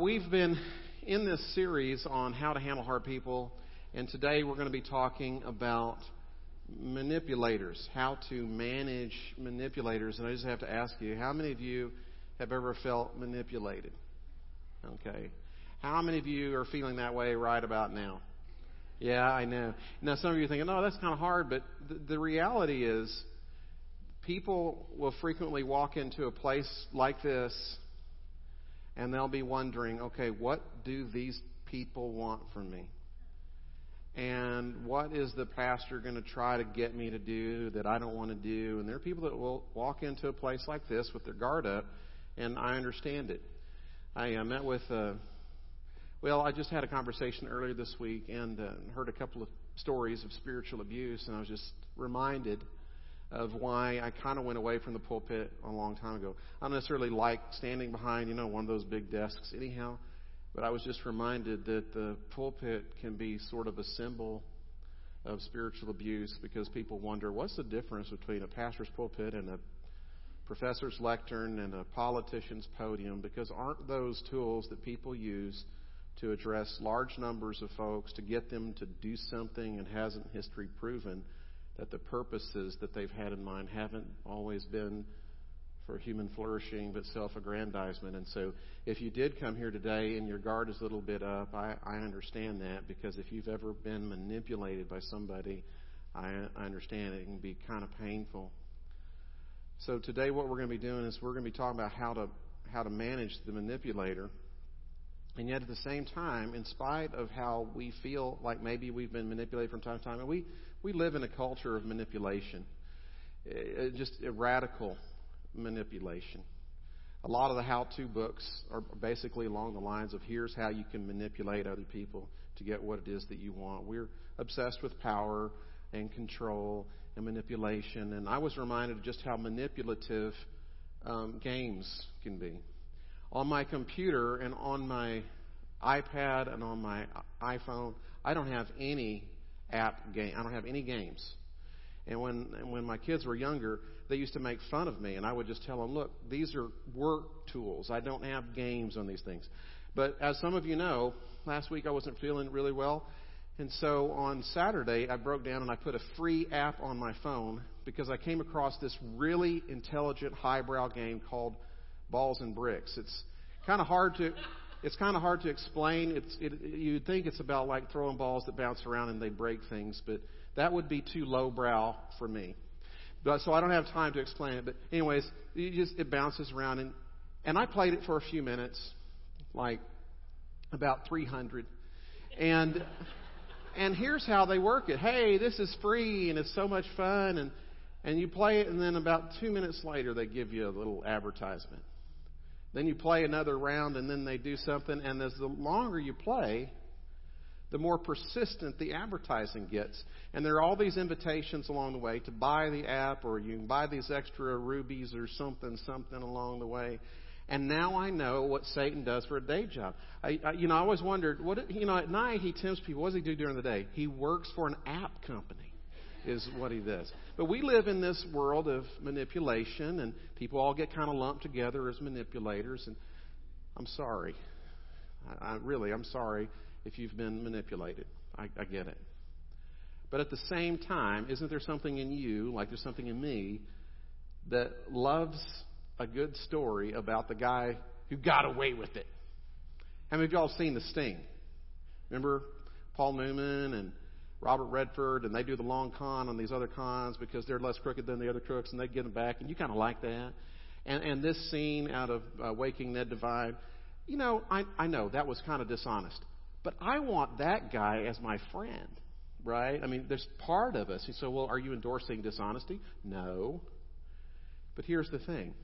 We've been in this series on how to handle hard people, and today we're going to be talking about manipulators, how to manage manipulators. And I just have to ask you, how many of you have ever felt manipulated? Okay. How many of you are feeling that way right about now? Yeah, I know. Now, some of you are thinking, oh, that's kind of hard, but the, the reality is people will frequently walk into a place like this and they'll be wondering, okay, what do these people want from me? And what is the pastor going to try to get me to do that I don't want to do? And there are people that will walk into a place like this with their guard up, and I understand it. I uh, met with, uh, well, I just had a conversation earlier this week and uh, heard a couple of stories of spiritual abuse, and I was just reminded of why I kind of went away from the pulpit a long time ago. I don't necessarily like standing behind, you know, one of those big desks anyhow, but I was just reminded that the pulpit can be sort of a symbol of spiritual abuse because people wonder what's the difference between a pastor's pulpit and a professor's lectern and a politician's podium because aren't those tools that people use to address large numbers of folks to get them to do something and hasn't history proven that the purposes that they've had in mind haven't always been for human flourishing but self aggrandizement. And so, if you did come here today and your guard is a little bit up, I, I understand that because if you've ever been manipulated by somebody, I, I understand it can be kind of painful. So today, what we're going to be doing is we're going to be talking about how to how to manage the manipulator. And yet, at the same time, in spite of how we feel like maybe we've been manipulated from time to time, and we we live in a culture of manipulation, uh, just a radical manipulation. A lot of the how to books are basically along the lines of here's how you can manipulate other people to get what it is that you want. We're obsessed with power and control and manipulation. And I was reminded of just how manipulative um, games can be. On my computer and on my iPad and on my iPhone, I don't have any app game. I don't have any games. And when when my kids were younger, they used to make fun of me, and I would just tell them, "Look, these are work tools. I don't have games on these things." But as some of you know, last week I wasn't feeling really well, and so on Saturday I broke down and I put a free app on my phone because I came across this really intelligent highbrow game called Balls and Bricks. It's kind of hard to it's kind of hard to explain. It's, it, you'd think it's about like throwing balls that bounce around and they break things, but that would be too lowbrow for me. But, so I don't have time to explain it. But anyways, you just it bounces around and and I played it for a few minutes, like about 300, and and here's how they work it. Hey, this is free and it's so much fun and and you play it and then about two minutes later they give you a little advertisement then you play another round and then they do something. And as the longer you play, the more persistent the advertising gets. And there are all these invitations along the way to buy the app or you can buy these extra rubies or something, something along the way. And now I know what Satan does for a day job. I, I, you know, I always wondered, what, you know, at night he tempts people. What does he do during the day? He works for an app company is what he does. But we live in this world of manipulation, and people all get kind of lumped together as manipulators. And I'm sorry. I, I really, I'm sorry if you've been manipulated. I, I get it. But at the same time, isn't there something in you, like there's something in me, that loves a good story about the guy who got away with it? How many of y'all seen The Sting? Remember Paul Newman and Robert Redford, and they do the long con on these other cons because they're less crooked than the other crooks, and they get them back, and you kind of like that. And, and this scene out of uh, Waking Ned Devine, you know, I, I know that was kind of dishonest, but I want that guy as my friend, right? I mean, there's part of us. He said, well, are you endorsing dishonesty? No. But here's the thing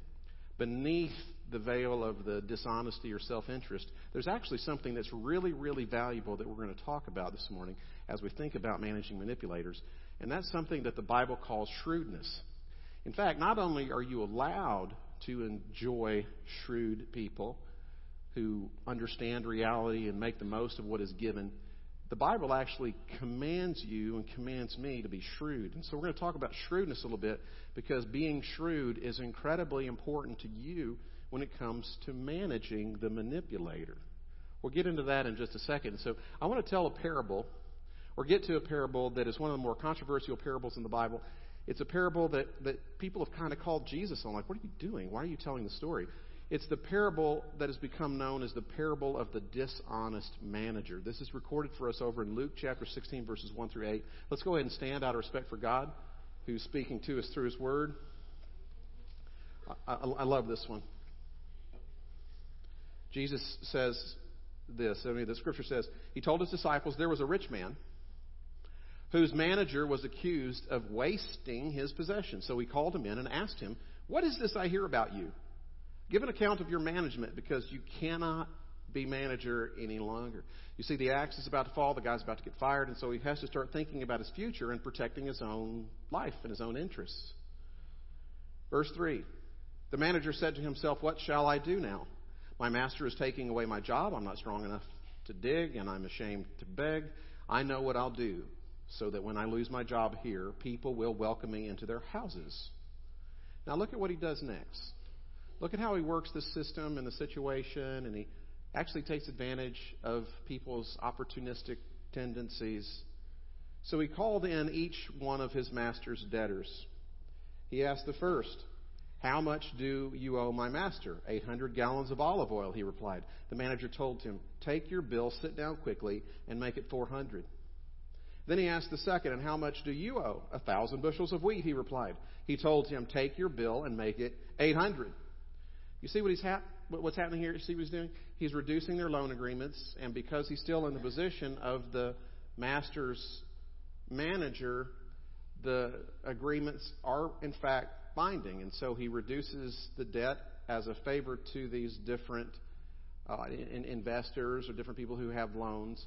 beneath the veil of the dishonesty or self interest, there's actually something that's really, really valuable that we're going to talk about this morning as we think about managing manipulators. And that's something that the Bible calls shrewdness. In fact, not only are you allowed to enjoy shrewd people who understand reality and make the most of what is given, the Bible actually commands you and commands me to be shrewd. And so we're going to talk about shrewdness a little bit because being shrewd is incredibly important to you when it comes to managing the manipulator. We'll get into that in just a second. So I want to tell a parable, or get to a parable that is one of the more controversial parables in the Bible. It's a parable that, that people have kind of called Jesus on, like, what are you doing? Why are you telling the story? It's the parable that has become known as the parable of the dishonest manager. This is recorded for us over in Luke chapter 16, verses 1 through 8. Let's go ahead and stand out of respect for God, who's speaking to us through his word. I, I, I love this one. Jesus says this. I mean, the scripture says, He told His disciples there was a rich man whose manager was accused of wasting his possessions. So he called him in and asked him, What is this I hear about you? Give an account of your management because you cannot be manager any longer. You see, the axe is about to fall, the guy's about to get fired, and so he has to start thinking about his future and protecting his own life and his own interests. Verse 3 The manager said to himself, What shall I do now? My master is taking away my job. I'm not strong enough to dig, and I'm ashamed to beg. I know what I'll do so that when I lose my job here, people will welcome me into their houses. Now, look at what he does next. Look at how he works the system and the situation, and he actually takes advantage of people's opportunistic tendencies. So he called in each one of his master's debtors. He asked the first, how much do you owe my master? 800 gallons of olive oil, he replied. The manager told him, Take your bill, sit down quickly, and make it 400. Then he asked the second, And how much do you owe? A thousand bushels of wheat, he replied. He told him, Take your bill and make it 800. You see what he's hap- what's happening here? You see what he's doing? He's reducing their loan agreements, and because he's still in the position of the master's manager, the agreements are, in fact, binding. And so he reduces the debt as a favor to these different uh, in, investors or different people who have loans.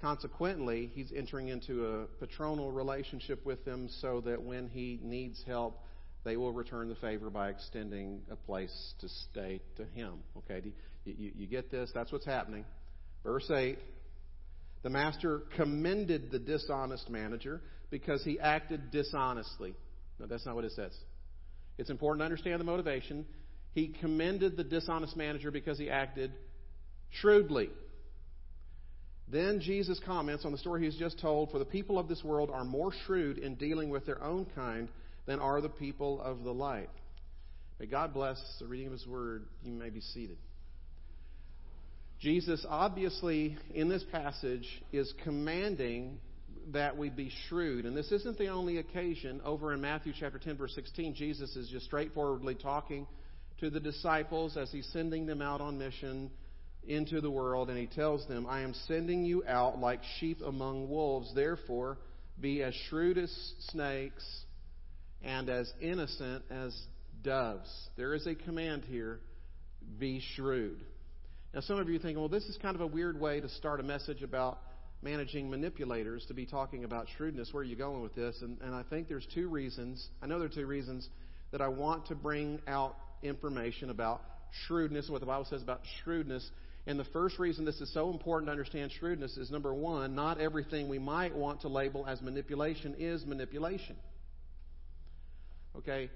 Consequently, he's entering into a patronal relationship with them so that when he needs help, they will return the favor by extending a place to stay to him. Okay, you, you, you get this? That's what's happening. Verse 8 The master commended the dishonest manager because he acted dishonestly. No, that's not what it says. It's important to understand the motivation. He commended the dishonest manager because he acted shrewdly. Then Jesus comments on the story he's just told For the people of this world are more shrewd in dealing with their own kind than are the people of the light. May God bless the reading of his word. You may be seated. Jesus, obviously, in this passage, is commanding that we be shrewd. And this isn't the only occasion. Over in Matthew chapter 10, verse 16, Jesus is just straightforwardly talking to the disciples as he's sending them out on mission into the world. And he tells them, I am sending you out like sheep among wolves. Therefore, be as shrewd as snakes and as innocent as doves. There is a command here be shrewd. Now, some of you are thinking, well, this is kind of a weird way to start a message about managing manipulators to be talking about shrewdness. Where are you going with this? And, and I think there's two reasons. I know there are two reasons that I want to bring out information about shrewdness what the Bible says about shrewdness. And the first reason this is so important to understand shrewdness is number one, not everything we might want to label as manipulation is manipulation. Okay?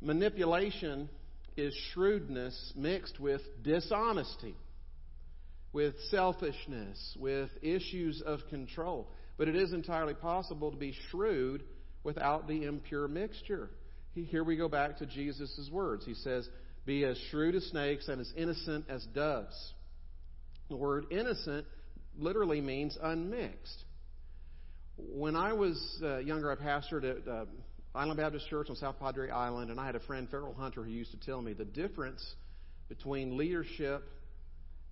Manipulation is shrewdness mixed with dishonesty with selfishness, with issues of control. But it is entirely possible to be shrewd without the impure mixture. Here we go back to Jesus' words. He says, Be as shrewd as snakes and as innocent as doves. The word innocent literally means unmixed. When I was uh, younger, I pastored at uh, Island Baptist Church on South Padre Island, and I had a friend, Farrell Hunter, who used to tell me the difference between leadership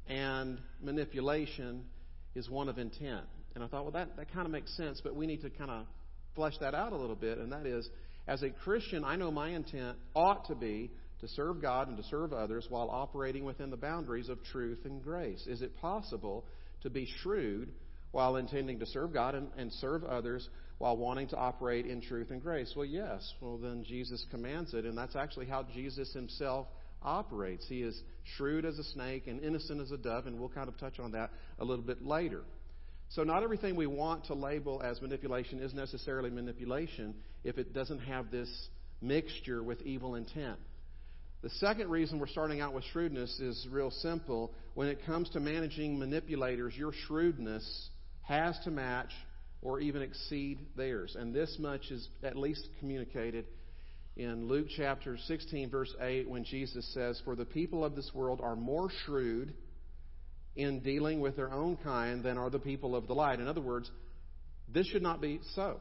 and manipulation is one of intent. And I thought, well, that, that kind of makes sense, but we need to kind of flesh that out a little bit. And that is, as a Christian, I know my intent ought to be to serve God and to serve others while operating within the boundaries of truth and grace. Is it possible to be shrewd while intending to serve God and, and serve others while wanting to operate in truth and grace? Well, yes. Well, then Jesus commands it, and that's actually how Jesus himself operates. He is shrewd as a snake and innocent as a dove, and we'll kind of touch on that a little bit later. So, not everything we want to label as manipulation is necessarily manipulation if it doesn't have this mixture with evil intent. The second reason we're starting out with shrewdness is real simple. When it comes to managing manipulators, your shrewdness has to match or even exceed theirs. And this much is at least communicated in Luke chapter 16, verse 8, when Jesus says, For the people of this world are more shrewd in dealing with their own kind than are the people of the light. In other words, this should not be so.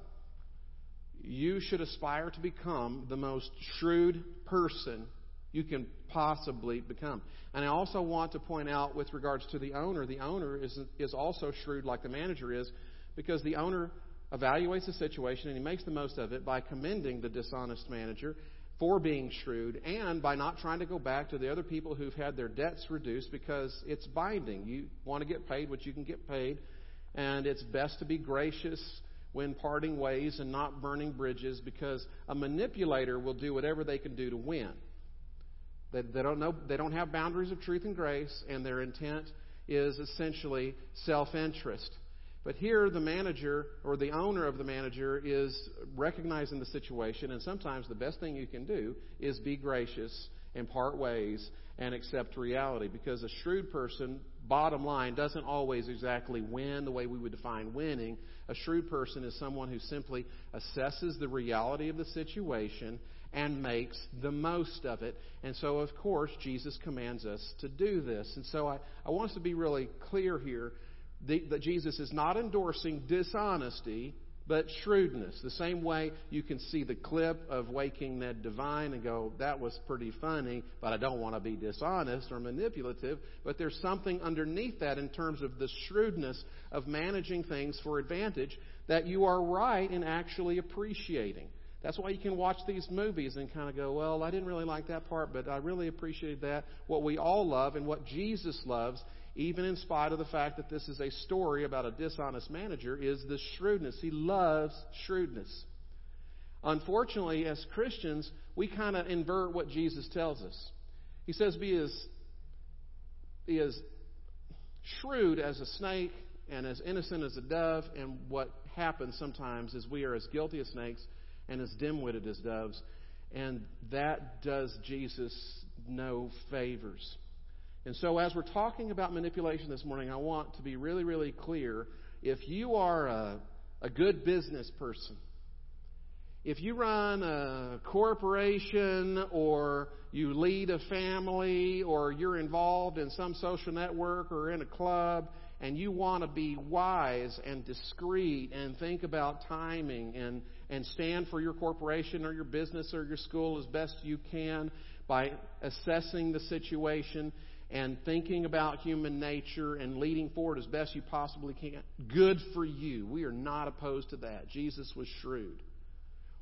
You should aspire to become the most shrewd person you can possibly become. And I also want to point out with regards to the owner, the owner is, is also shrewd like the manager is because the owner evaluates the situation and he makes the most of it by commending the dishonest manager for being shrewd and by not trying to go back to the other people who've had their debts reduced because it's binding. You want to get paid what you can get paid, and it's best to be gracious when parting ways and not burning bridges because a manipulator will do whatever they can do to win. They, they don't know they don't have boundaries of truth and grace, and their intent is essentially self-interest. But here, the manager or the owner of the manager is recognizing the situation, and sometimes the best thing you can do is be gracious and part ways and accept reality. Because a shrewd person, bottom line, doesn't always exactly win the way we would define winning. A shrewd person is someone who simply assesses the reality of the situation and makes the most of it. And so, of course, Jesus commands us to do this. And so I, I want us to be really clear here that Jesus is not endorsing dishonesty, but shrewdness. The same way you can see the clip of Waking Ned Devine and go, that was pretty funny, but I don't want to be dishonest or manipulative. But there's something underneath that in terms of the shrewdness of managing things for advantage that you are right in actually appreciating. That's why you can watch these movies and kind of go, well, I didn't really like that part, but I really appreciated that. What we all love and what Jesus loves, even in spite of the fact that this is a story about a dishonest manager, is the shrewdness. He loves shrewdness. Unfortunately, as Christians, we kind of invert what Jesus tells us. He says, be as, be as shrewd as a snake and as innocent as a dove. And what happens sometimes is we are as guilty as snakes and as dim witted as doves. And that does Jesus no favors. And so, as we're talking about manipulation this morning, I want to be really, really clear. If you are a, a good business person, if you run a corporation or you lead a family or you're involved in some social network or in a club and you want to be wise and discreet and think about timing and, and stand for your corporation or your business or your school as best you can by assessing the situation and thinking about human nature and leading forward as best you possibly can, good for you. We are not opposed to that. Jesus was shrewd.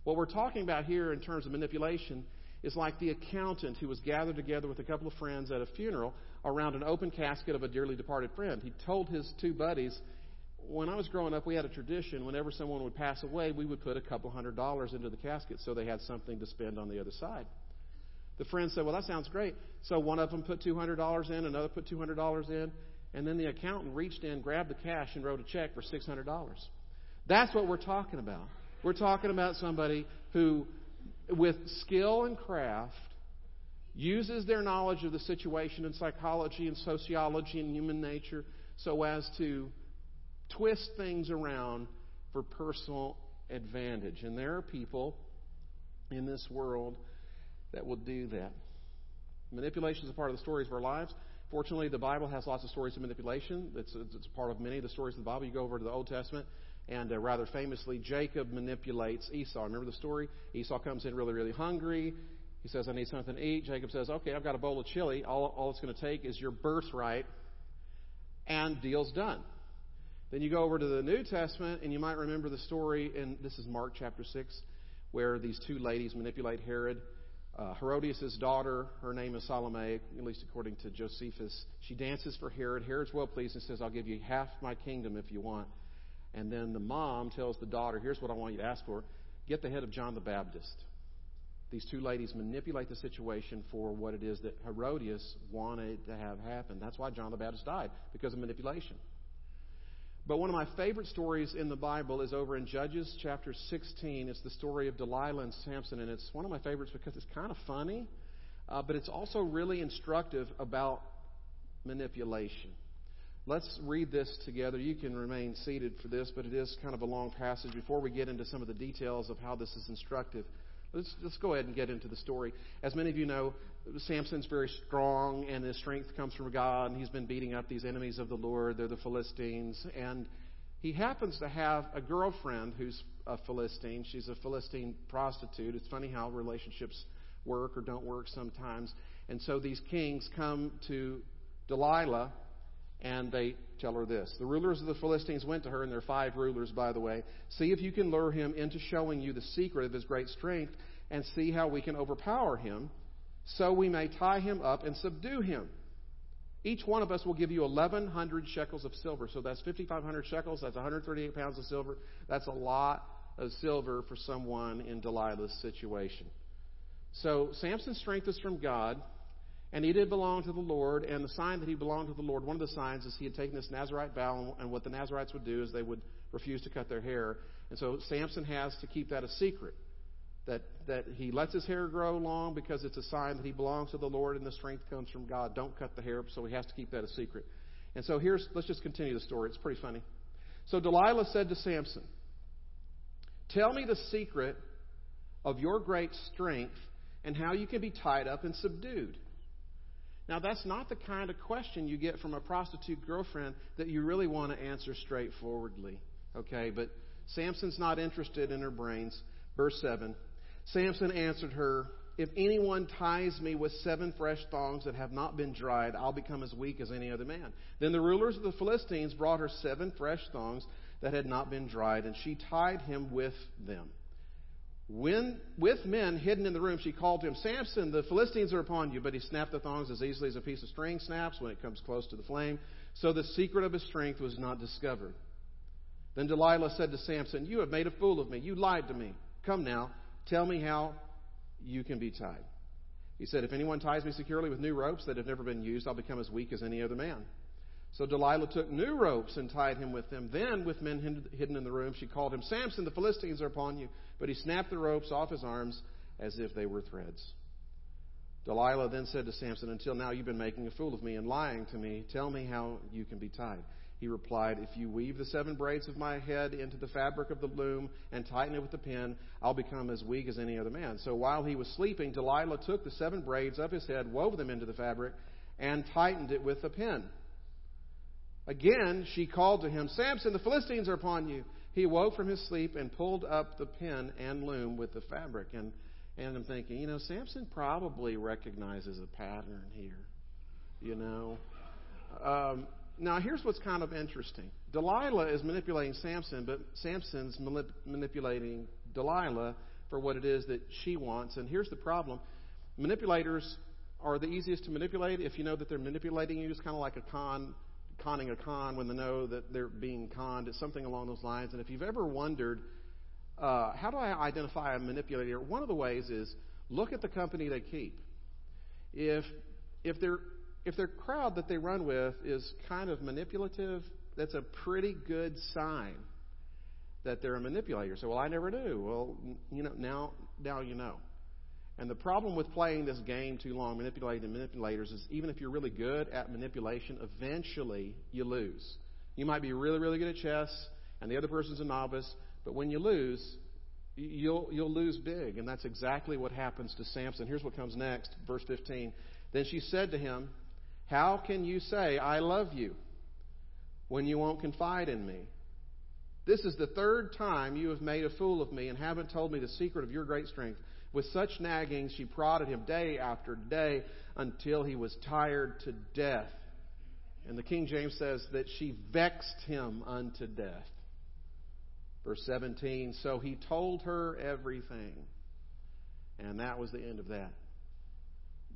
What we're talking about here in terms of manipulation is like the accountant who was gathered together with a couple of friends at a funeral around an open casket of a dearly departed friend. He told his two buddies, When I was growing up, we had a tradition. Whenever someone would pass away, we would put a couple hundred dollars into the casket so they had something to spend on the other side. The friend said, Well, that sounds great. So one of them put $200 in, another put $200 in, and then the accountant reached in, grabbed the cash, and wrote a check for $600. That's what we're talking about. We're talking about somebody who, with skill and craft, uses their knowledge of the situation in psychology and sociology and human nature so as to twist things around for personal advantage. And there are people in this world that will do that. Manipulation is a part of the stories of our lives. Fortunately, the Bible has lots of stories of manipulation. It's, it's part of many of the stories of the Bible. You go over to the Old Testament, and uh, rather famously, Jacob manipulates Esau. Remember the story? Esau comes in really, really hungry. He says, I need something to eat. Jacob says, Okay, I've got a bowl of chili. All, all it's going to take is your birthright, and deal's done. Then you go over to the New Testament, and you might remember the story, and this is Mark chapter 6, where these two ladies manipulate Herod. Uh, Herodias' daughter, her name is Salome, at least according to Josephus. She dances for Herod. Herod's well pleased and says, I'll give you half my kingdom if you want. And then the mom tells the daughter, Here's what I want you to ask for get the head of John the Baptist. These two ladies manipulate the situation for what it is that Herodias wanted to have happen. That's why John the Baptist died, because of manipulation. But one of my favorite stories in the Bible is over in Judges chapter 16. It's the story of Delilah and Samson, and it's one of my favorites because it's kind of funny, uh, but it's also really instructive about manipulation. Let's read this together. You can remain seated for this, but it is kind of a long passage. Before we get into some of the details of how this is instructive, let's, let's go ahead and get into the story. As many of you know, Samson's very strong, and his strength comes from God, and he's been beating up these enemies of the Lord. They're the Philistines. And he happens to have a girlfriend who's a Philistine. She's a Philistine prostitute. It's funny how relationships work or don't work sometimes. And so these kings come to Delilah and they tell her this. The rulers of the Philistines went to her, and there are five rulers, by the way. See if you can lure him into showing you the secret of his great strength, and see how we can overpower him, so we may tie him up and subdue him. Each one of us will give you 1,100 shekels of silver. So that's 5,500 shekels. That's 138 pounds of silver. That's a lot of silver for someone in Delilah's situation. So Samson's strength is from God. And he did belong to the Lord, and the sign that he belonged to the Lord, one of the signs is he had taken this Nazarite vow, and what the Nazarites would do is they would refuse to cut their hair. And so Samson has to keep that a secret. That, that he lets his hair grow long because it's a sign that he belongs to the Lord and the strength comes from God. Don't cut the hair, so he has to keep that a secret. And so here's, let's just continue the story. It's pretty funny. So Delilah said to Samson, Tell me the secret of your great strength and how you can be tied up and subdued. Now, that's not the kind of question you get from a prostitute girlfriend that you really want to answer straightforwardly. Okay, but Samson's not interested in her brains. Verse 7 Samson answered her, If anyone ties me with seven fresh thongs that have not been dried, I'll become as weak as any other man. Then the rulers of the Philistines brought her seven fresh thongs that had not been dried, and she tied him with them. When, with men hidden in the room, she called to him, Samson, the Philistines are upon you. But he snapped the thongs as easily as a piece of string snaps when it comes close to the flame. So the secret of his strength was not discovered. Then Delilah said to Samson, You have made a fool of me. You lied to me. Come now, tell me how you can be tied. He said, If anyone ties me securely with new ropes that have never been used, I'll become as weak as any other man. So Delilah took new ropes and tied him with them. Then, with men hidden in the room, she called him, Samson, the Philistines are upon you. But he snapped the ropes off his arms as if they were threads. Delilah then said to Samson, Until now you've been making a fool of me and lying to me. Tell me how you can be tied. He replied, If you weave the seven braids of my head into the fabric of the loom and tighten it with the pin, I'll become as weak as any other man. So while he was sleeping, Delilah took the seven braids of his head, wove them into the fabric, and tightened it with a pin. Again, she called to him, Samson, the Philistines are upon you. He awoke from his sleep and pulled up the pin and loom with the fabric. And, and I'm thinking, you know, Samson probably recognizes a pattern here, you know. Um, now, here's what's kind of interesting Delilah is manipulating Samson, but Samson's manip- manipulating Delilah for what it is that she wants. And here's the problem manipulators are the easiest to manipulate if you know that they're manipulating you. It's kind of like a con conning a con when they know that they're being conned. It's something along those lines. And if you've ever wondered, uh, how do I identify a manipulator? One of the ways is look at the company they keep. If if their if their crowd that they run with is kind of manipulative, that's a pretty good sign that they're a manipulator. So, well, I never knew. Well, you know, now now you know. And the problem with playing this game too long, manipulating manipulators, is even if you're really good at manipulation, eventually you lose. You might be really, really good at chess, and the other person's a novice, but when you lose, you'll, you'll lose big. And that's exactly what happens to Samson. Here's what comes next, verse 15. Then she said to him, How can you say, I love you, when you won't confide in me? This is the third time you have made a fool of me and haven't told me the secret of your great strength. With such nagging, she prodded him day after day until he was tired to death. And the King James says that she vexed him unto death. Verse 17 So he told her everything. And that was the end of that.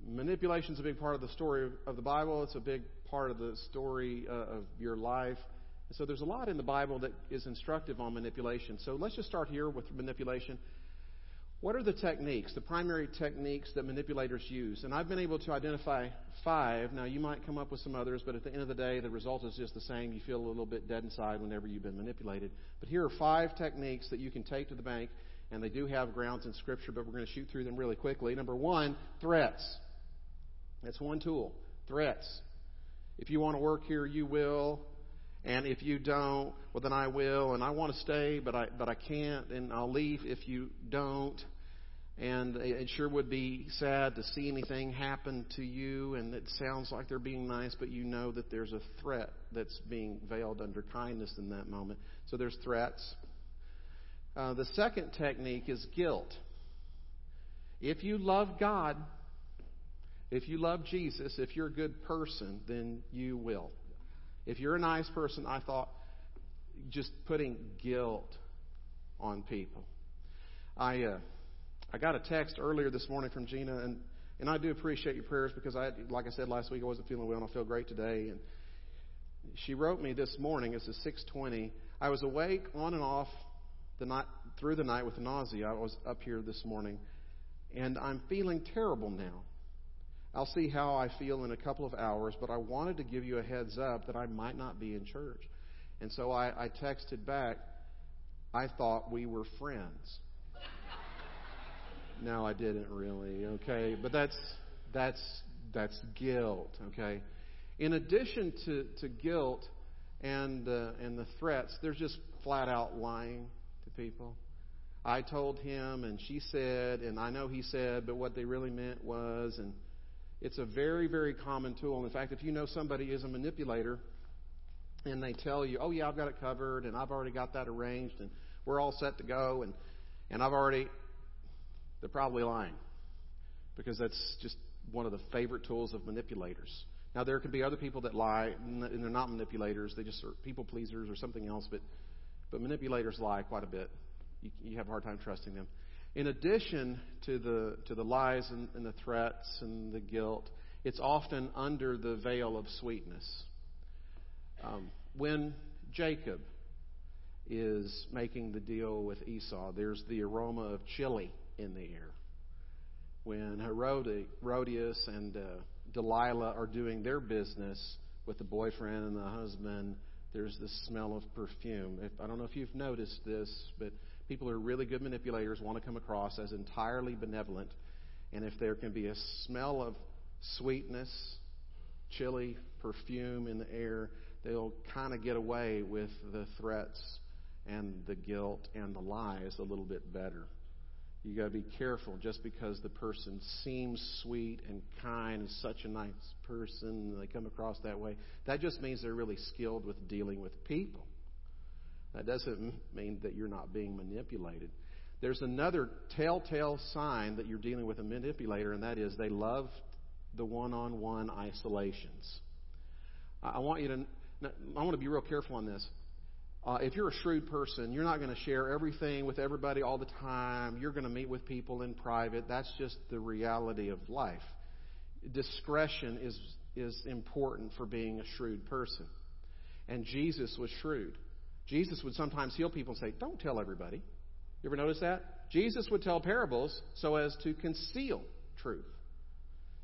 Manipulation is a big part of the story of the Bible, it's a big part of the story uh, of your life. So there's a lot in the Bible that is instructive on manipulation. So let's just start here with manipulation. What are the techniques, the primary techniques that manipulators use? And I've been able to identify five. Now, you might come up with some others, but at the end of the day, the result is just the same. You feel a little bit dead inside whenever you've been manipulated. But here are five techniques that you can take to the bank, and they do have grounds in Scripture, but we're going to shoot through them really quickly. Number one, threats. That's one tool. Threats. If you want to work here, you will. And if you don't, well then I will. And I want to stay, but I but I can't. And I'll leave if you don't. And it sure would be sad to see anything happen to you. And it sounds like they're being nice, but you know that there's a threat that's being veiled under kindness in that moment. So there's threats. Uh, the second technique is guilt. If you love God, if you love Jesus, if you're a good person, then you will. If you're a nice person, I thought just putting guilt on people. I uh, I got a text earlier this morning from Gina, and and I do appreciate your prayers because I, like I said last week, I wasn't feeling well, and I feel great today. And she wrote me this morning. It's a 6:20. I was awake on and off the night through the night with nausea. I was up here this morning, and I'm feeling terrible now. I'll see how I feel in a couple of hours, but I wanted to give you a heads up that I might not be in church. And so I, I texted back, I thought we were friends. no, I didn't really, okay? But that's that's that's guilt, okay? In addition to, to guilt and uh, and the threats, there's just flat out lying to people. I told him, and she said, and I know he said, but what they really meant was, and it's a very, very common tool. In fact, if you know somebody is a manipulator and they tell you, oh, yeah, I've got it covered and I've already got that arranged and we're all set to go and, and I've already, they're probably lying because that's just one of the favorite tools of manipulators. Now, there can be other people that lie and they're not manipulators, they just are people pleasers or something else, but, but manipulators lie quite a bit. You, you have a hard time trusting them. In addition to the, to the lies and, and the threats and the guilt, it's often under the veil of sweetness. Um, when Jacob is making the deal with Esau, there's the aroma of chili in the air. When Herodias and uh, Delilah are doing their business with the boyfriend and the husband, there's the smell of perfume. If, I don't know if you've noticed this, but people who are really good manipulators want to come across as entirely benevolent. And if there can be a smell of sweetness, chili, perfume in the air, they'll kind of get away with the threats and the guilt and the lies a little bit better. You got to be careful just because the person seems sweet and kind and such a nice person and they come across that way. That just means they're really skilled with dealing with people. That doesn't mean that you're not being manipulated. There's another telltale sign that you're dealing with a manipulator, and that is they love the one on one isolations. I want you to, I want to be real careful on this. Uh, if you're a shrewd person, you're not going to share everything with everybody all the time. You're going to meet with people in private. That's just the reality of life. Discretion is, is important for being a shrewd person. And Jesus was shrewd. Jesus would sometimes heal people and say, Don't tell everybody. You ever notice that? Jesus would tell parables so as to conceal truth.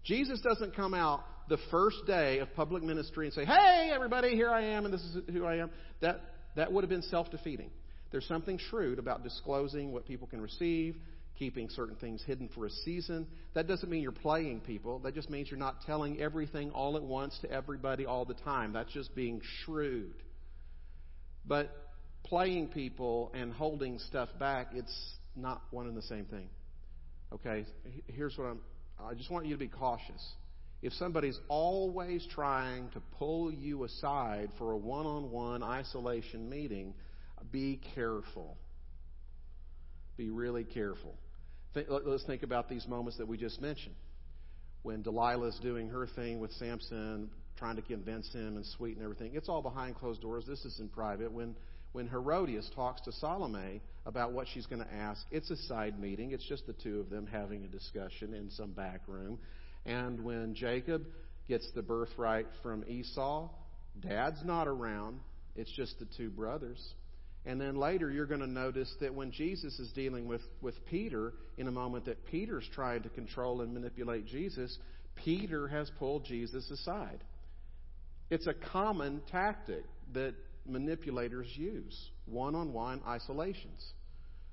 Jesus doesn't come out the first day of public ministry and say, Hey, everybody, here I am, and this is who I am. That, that would have been self defeating. There's something shrewd about disclosing what people can receive, keeping certain things hidden for a season. That doesn't mean you're playing people. That just means you're not telling everything all at once to everybody all the time. That's just being shrewd. But playing people and holding stuff back, it's not one and the same thing. Okay? Here's what I'm I just want you to be cautious. If somebody's always trying to pull you aside for a one on one isolation meeting, be careful. Be really careful. let's think about these moments that we just mentioned. When Delilah's doing her thing with Samson, trying to convince him and sweeten everything. It's all behind closed doors. This is in private. When when Herodias talks to Salome about what she's going to ask, it's a side meeting. It's just the two of them having a discussion in some back room. And when Jacob gets the birthright from Esau, dad's not around. It's just the two brothers. And then later, you're going to notice that when Jesus is dealing with, with Peter, in a moment that Peter's trying to control and manipulate Jesus, Peter has pulled Jesus aside. It's a common tactic that manipulators use one on one isolations.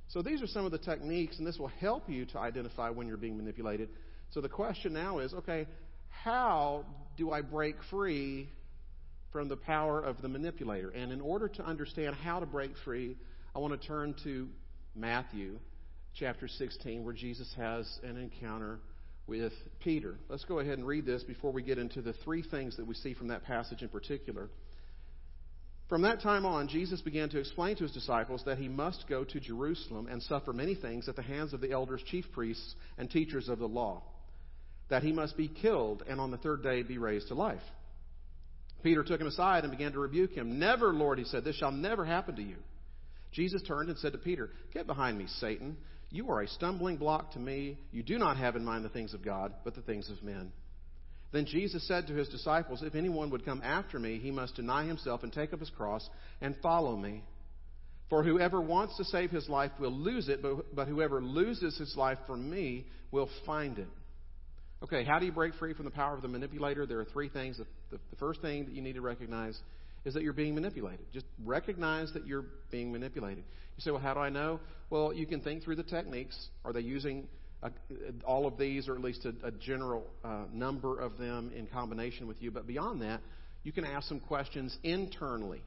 So these are some of the techniques, and this will help you to identify when you're being manipulated. So the question now is okay, how do I break free from the power of the manipulator? And in order to understand how to break free, I want to turn to Matthew chapter 16, where Jesus has an encounter with Peter. Let's go ahead and read this before we get into the three things that we see from that passage in particular. From that time on, Jesus began to explain to his disciples that he must go to Jerusalem and suffer many things at the hands of the elders, chief priests, and teachers of the law, that he must be killed and on the third day be raised to life. Peter took him aside and began to rebuke him. Never, Lord, he said, this shall never happen to you. Jesus turned and said to Peter, Get behind me, Satan. You are a stumbling block to me. You do not have in mind the things of God, but the things of men. Then Jesus said to his disciples, If anyone would come after me, he must deny himself and take up his cross and follow me. For whoever wants to save his life will lose it, but, but whoever loses his life for me will find it. Okay, how do you break free from the power of the manipulator? There are three things. The, the, the first thing that you need to recognize is that you're being manipulated. Just recognize that you're being manipulated. You say, well, how do I know? Well, you can think through the techniques. Are they using a, all of these, or at least a, a general uh, number of them in combination with you? But beyond that, you can ask some questions internally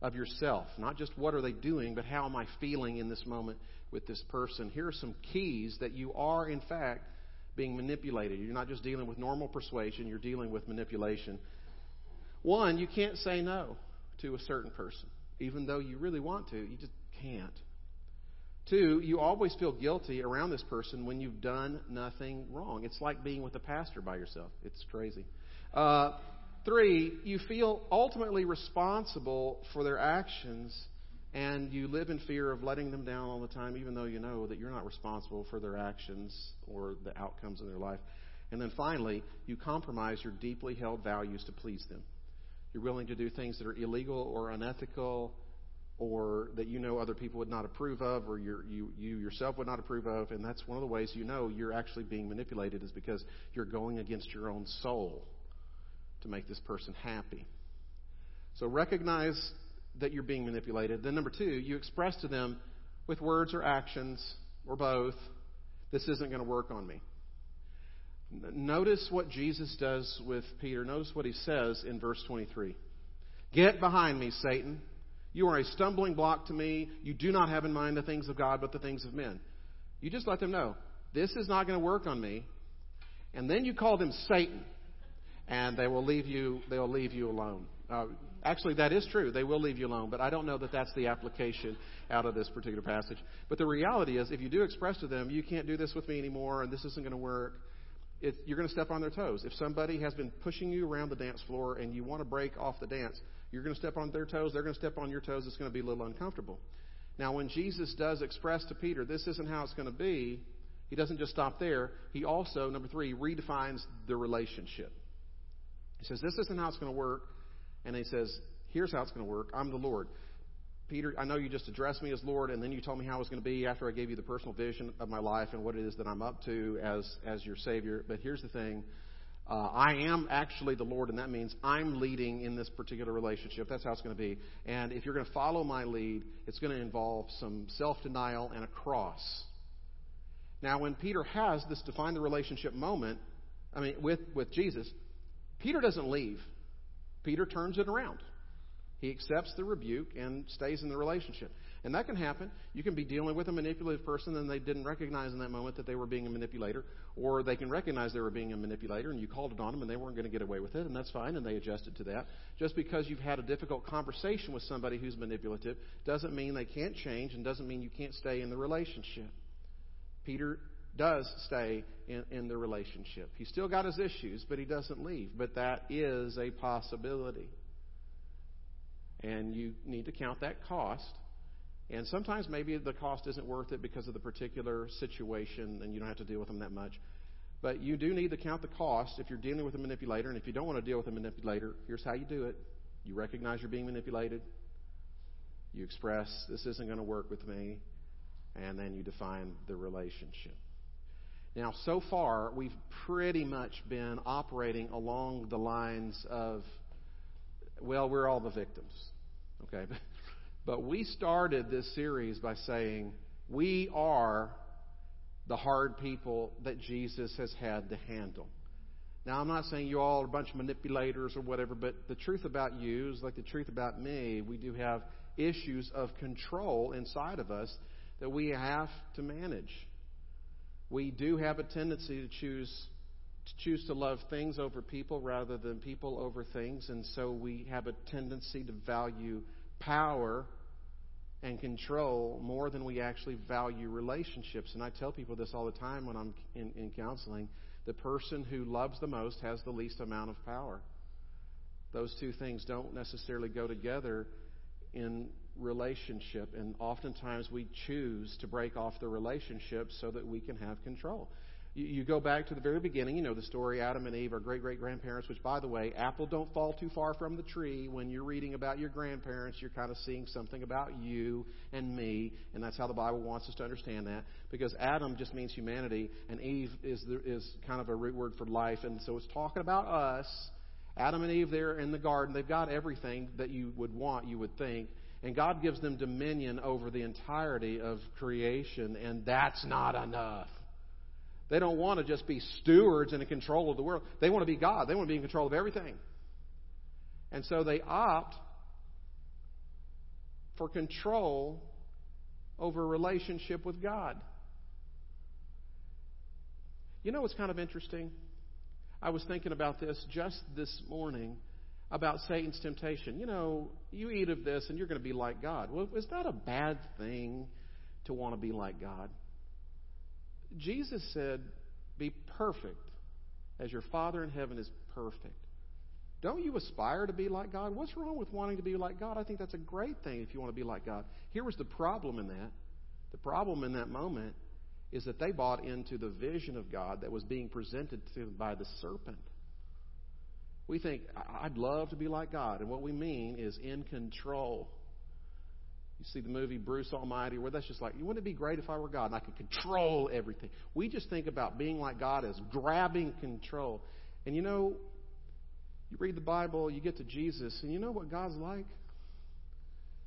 of yourself. Not just what are they doing, but how am I feeling in this moment with this person? Here are some keys that you are, in fact, being manipulated. You're not just dealing with normal persuasion, you're dealing with manipulation. One, you can't say no to a certain person, even though you really want to. You just can't. Two, you always feel guilty around this person when you've done nothing wrong. It's like being with a pastor by yourself. It's crazy. Uh, three, you feel ultimately responsible for their actions and you live in fear of letting them down all the time, even though you know that you're not responsible for their actions or the outcomes in their life. And then finally, you compromise your deeply held values to please them. You're willing to do things that are illegal or unethical or that you know other people would not approve of or you you yourself would not approve of. And that's one of the ways you know you're actually being manipulated is because you're going against your own soul to make this person happy. So recognize that you're being manipulated. Then, number two, you express to them with words or actions or both, this isn't going to work on me. Notice what Jesus does with Peter. Notice what he says in verse 23. Get behind me, Satan. You are a stumbling block to me. You do not have in mind the things of God, but the things of men. You just let them know, this is not going to work on me. And then you call them Satan, and they will leave you, they will leave you alone. Uh, actually, that is true. They will leave you alone, but I don't know that that's the application out of this particular passage. But the reality is, if you do express to them, you can't do this with me anymore, and this isn't going to work, you're going to step on their toes. If somebody has been pushing you around the dance floor and you want to break off the dance, you're going to step on their toes, they're going to step on your toes, it's going to be a little uncomfortable. Now, when Jesus does express to Peter, this isn't how it's going to be, he doesn't just stop there. He also, number three, redefines the relationship. He says, This isn't how it's going to work. And he says, Here's how it's going to work. I'm the Lord. Peter, I know you just addressed me as Lord, and then you told me how it was going to be after I gave you the personal vision of my life and what it is that I'm up to as, as your Savior. But here's the thing uh, I am actually the Lord, and that means I'm leading in this particular relationship. That's how it's going to be. And if you're going to follow my lead, it's going to involve some self denial and a cross. Now, when Peter has this define the relationship moment, I mean, with, with Jesus, Peter doesn't leave. Peter turns it around. He accepts the rebuke and stays in the relationship. And that can happen. You can be dealing with a manipulative person and they didn't recognize in that moment that they were being a manipulator, or they can recognize they were being a manipulator and you called it on them and they weren't going to get away with it, and that's fine, and they adjusted to that. Just because you've had a difficult conversation with somebody who's manipulative doesn't mean they can't change and doesn't mean you can't stay in the relationship. Peter does stay in, in the relationship. He's still got his issues, but he doesn't leave. But that is a possibility. And you need to count that cost. And sometimes maybe the cost isn't worth it because of the particular situation and you don't have to deal with them that much. But you do need to count the cost if you're dealing with a manipulator. And if you don't want to deal with a manipulator, here's how you do it you recognize you're being manipulated, you express, this isn't going to work with me, and then you define the relationship. Now, so far, we've pretty much been operating along the lines of, well, we're all the victims. Okay? But we started this series by saying, we are the hard people that Jesus has had to handle. Now, I'm not saying you all are a bunch of manipulators or whatever, but the truth about you is like the truth about me. We do have issues of control inside of us that we have to manage. We do have a tendency to choose to choose to love things over people rather than people over things, and so we have a tendency to value power and control more than we actually value relationships. And I tell people this all the time when I'm in, in counseling. The person who loves the most has the least amount of power. Those two things don't necessarily go together in relationship, and oftentimes we choose to break off the relationship so that we can have control. You, go back to the very beginning, you know the story Adam and Eve, our great great grandparents, which, by the way, apple don't fall too far from the tree. When you're reading about your grandparents, you're kind of seeing something about you and me, and that's how the Bible wants us to understand that. Because Adam just means humanity, and Eve is, the, is kind of a root word for life, and so it's talking about us. Adam and Eve there in the garden, they've got everything that you would want, you would think. And God gives them dominion over the entirety of creation, and that's not enough. They don't want to just be stewards and in control of the world. They want to be God. They want to be in control of everything. And so they opt for control over relationship with God. You know what's kind of interesting? I was thinking about this just this morning about Satan's temptation. You know, you eat of this and you're going to be like God. Well, is that a bad thing to want to be like God? Jesus said, Be perfect as your Father in heaven is perfect. Don't you aspire to be like God? What's wrong with wanting to be like God? I think that's a great thing if you want to be like God. Here was the problem in that. The problem in that moment is that they bought into the vision of God that was being presented to them by the serpent. We think, I'd love to be like God. And what we mean is in control. You see the movie Bruce Almighty, where that's just like, wouldn't it be great if I were God and I could control everything? We just think about being like God as grabbing control. And you know, you read the Bible, you get to Jesus, and you know what God's like?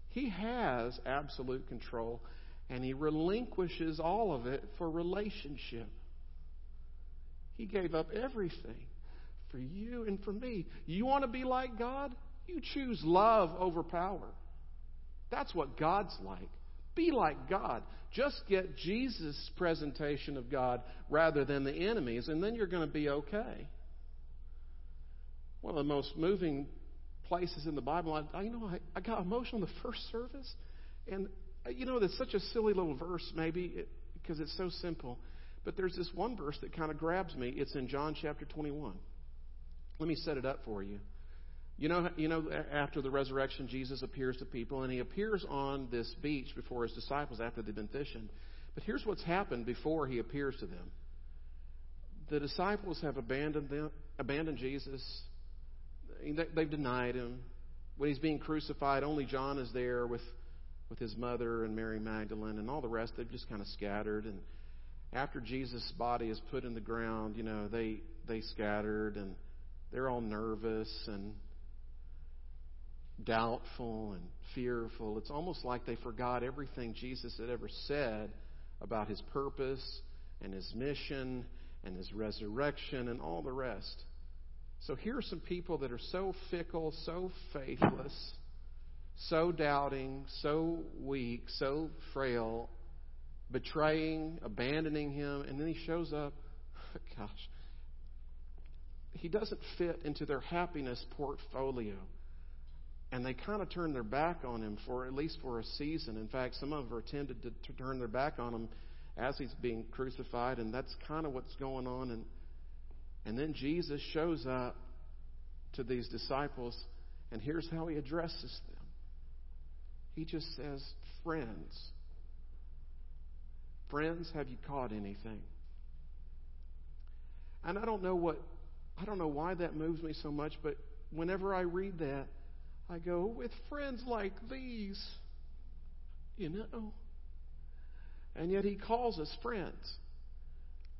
He has absolute control, and He relinquishes all of it for relationship. He gave up everything for you and for me. You want to be like God? You choose love over power. That's what God's like. Be like God. Just get Jesus' presentation of God rather than the enemy's, and then you're going to be okay. One of the most moving places in the Bible, I, you know, I, I got emotional in the first service, and uh, you know, it's such a silly little verse, maybe it, because it's so simple. But there's this one verse that kind of grabs me. It's in John chapter 21. Let me set it up for you. You know, you know, after the resurrection, Jesus appears to people, and he appears on this beach before his disciples after they've been fishing. But here's what's happened before he appears to them. The disciples have abandoned them, abandoned Jesus. They've denied him. When he's being crucified, only John is there with, with his mother and Mary Magdalene, and all the rest they've just kind of scattered. And after Jesus' body is put in the ground, you know, they they scattered and they're all nervous and doubtful and fearful. It's almost like they forgot everything Jesus had ever said about his purpose and his mission and his resurrection and all the rest. So here are some people that are so fickle, so faithless, so doubting, so weak, so frail, betraying, abandoning him, and then he shows up. Gosh. He doesn't fit into their happiness portfolio and they kind of turn their back on him for at least for a season. In fact, some of them are tempted to, to turn their back on him as he's being crucified, and that's kind of what's going on. And and then Jesus shows up to these disciples, and here's how he addresses them. He just says, "Friends, friends, have you caught anything?" And I don't know what I don't know why that moves me so much, but whenever I read that, I go, with friends like these, you know. And yet he calls us friends.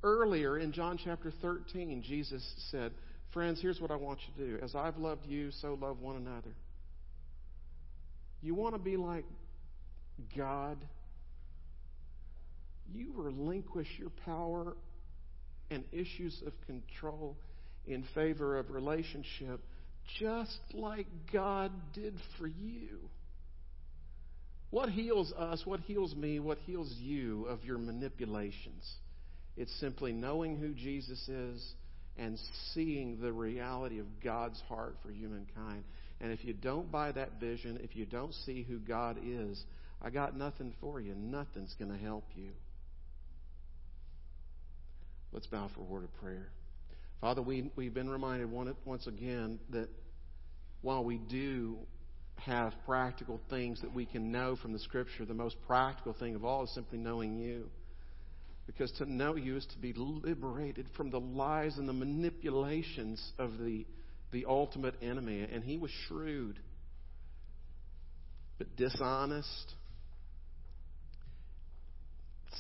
Earlier in John chapter 13, Jesus said, Friends, here's what I want you to do. As I've loved you, so love one another. You want to be like God? You relinquish your power and issues of control in favor of relationship, just like God did for you. What heals us, what heals me, what heals you of your manipulations? It's simply knowing who Jesus is and seeing the reality of God's heart for humankind. And if you don't buy that vision, if you don't see who God is, I got nothing for you. Nothing's going to help you. Let's bow for a word of prayer. Father, we, we've been reminded once again that while we do have practical things that we can know from the Scripture, the most practical thing of all is simply knowing you. Because to know you is to be liberated from the lies and the manipulations of the, the ultimate enemy. And he was shrewd, but dishonest,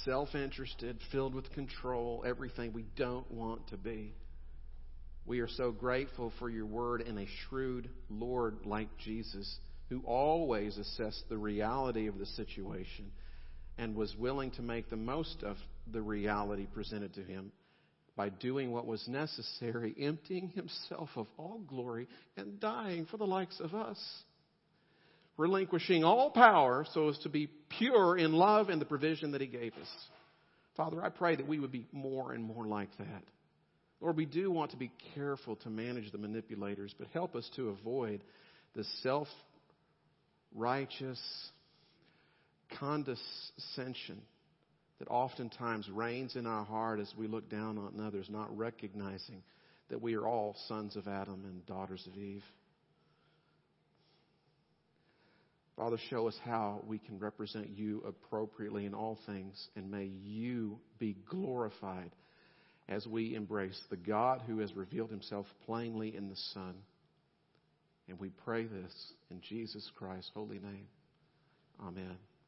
self interested, filled with control, everything we don't want to be. We are so grateful for your word and a shrewd Lord like Jesus who always assessed the reality of the situation and was willing to make the most of the reality presented to him by doing what was necessary, emptying himself of all glory and dying for the likes of us. Relinquishing all power so as to be pure in love and the provision that he gave us. Father, I pray that we would be more and more like that. Lord, we do want to be careful to manage the manipulators, but help us to avoid the self righteous condescension that oftentimes reigns in our heart as we look down on others, not recognizing that we are all sons of Adam and daughters of Eve. Father, show us how we can represent you appropriately in all things, and may you be glorified as we embrace the God who has revealed himself plainly in the Son. And we pray this in Jesus Christ's holy name. Amen.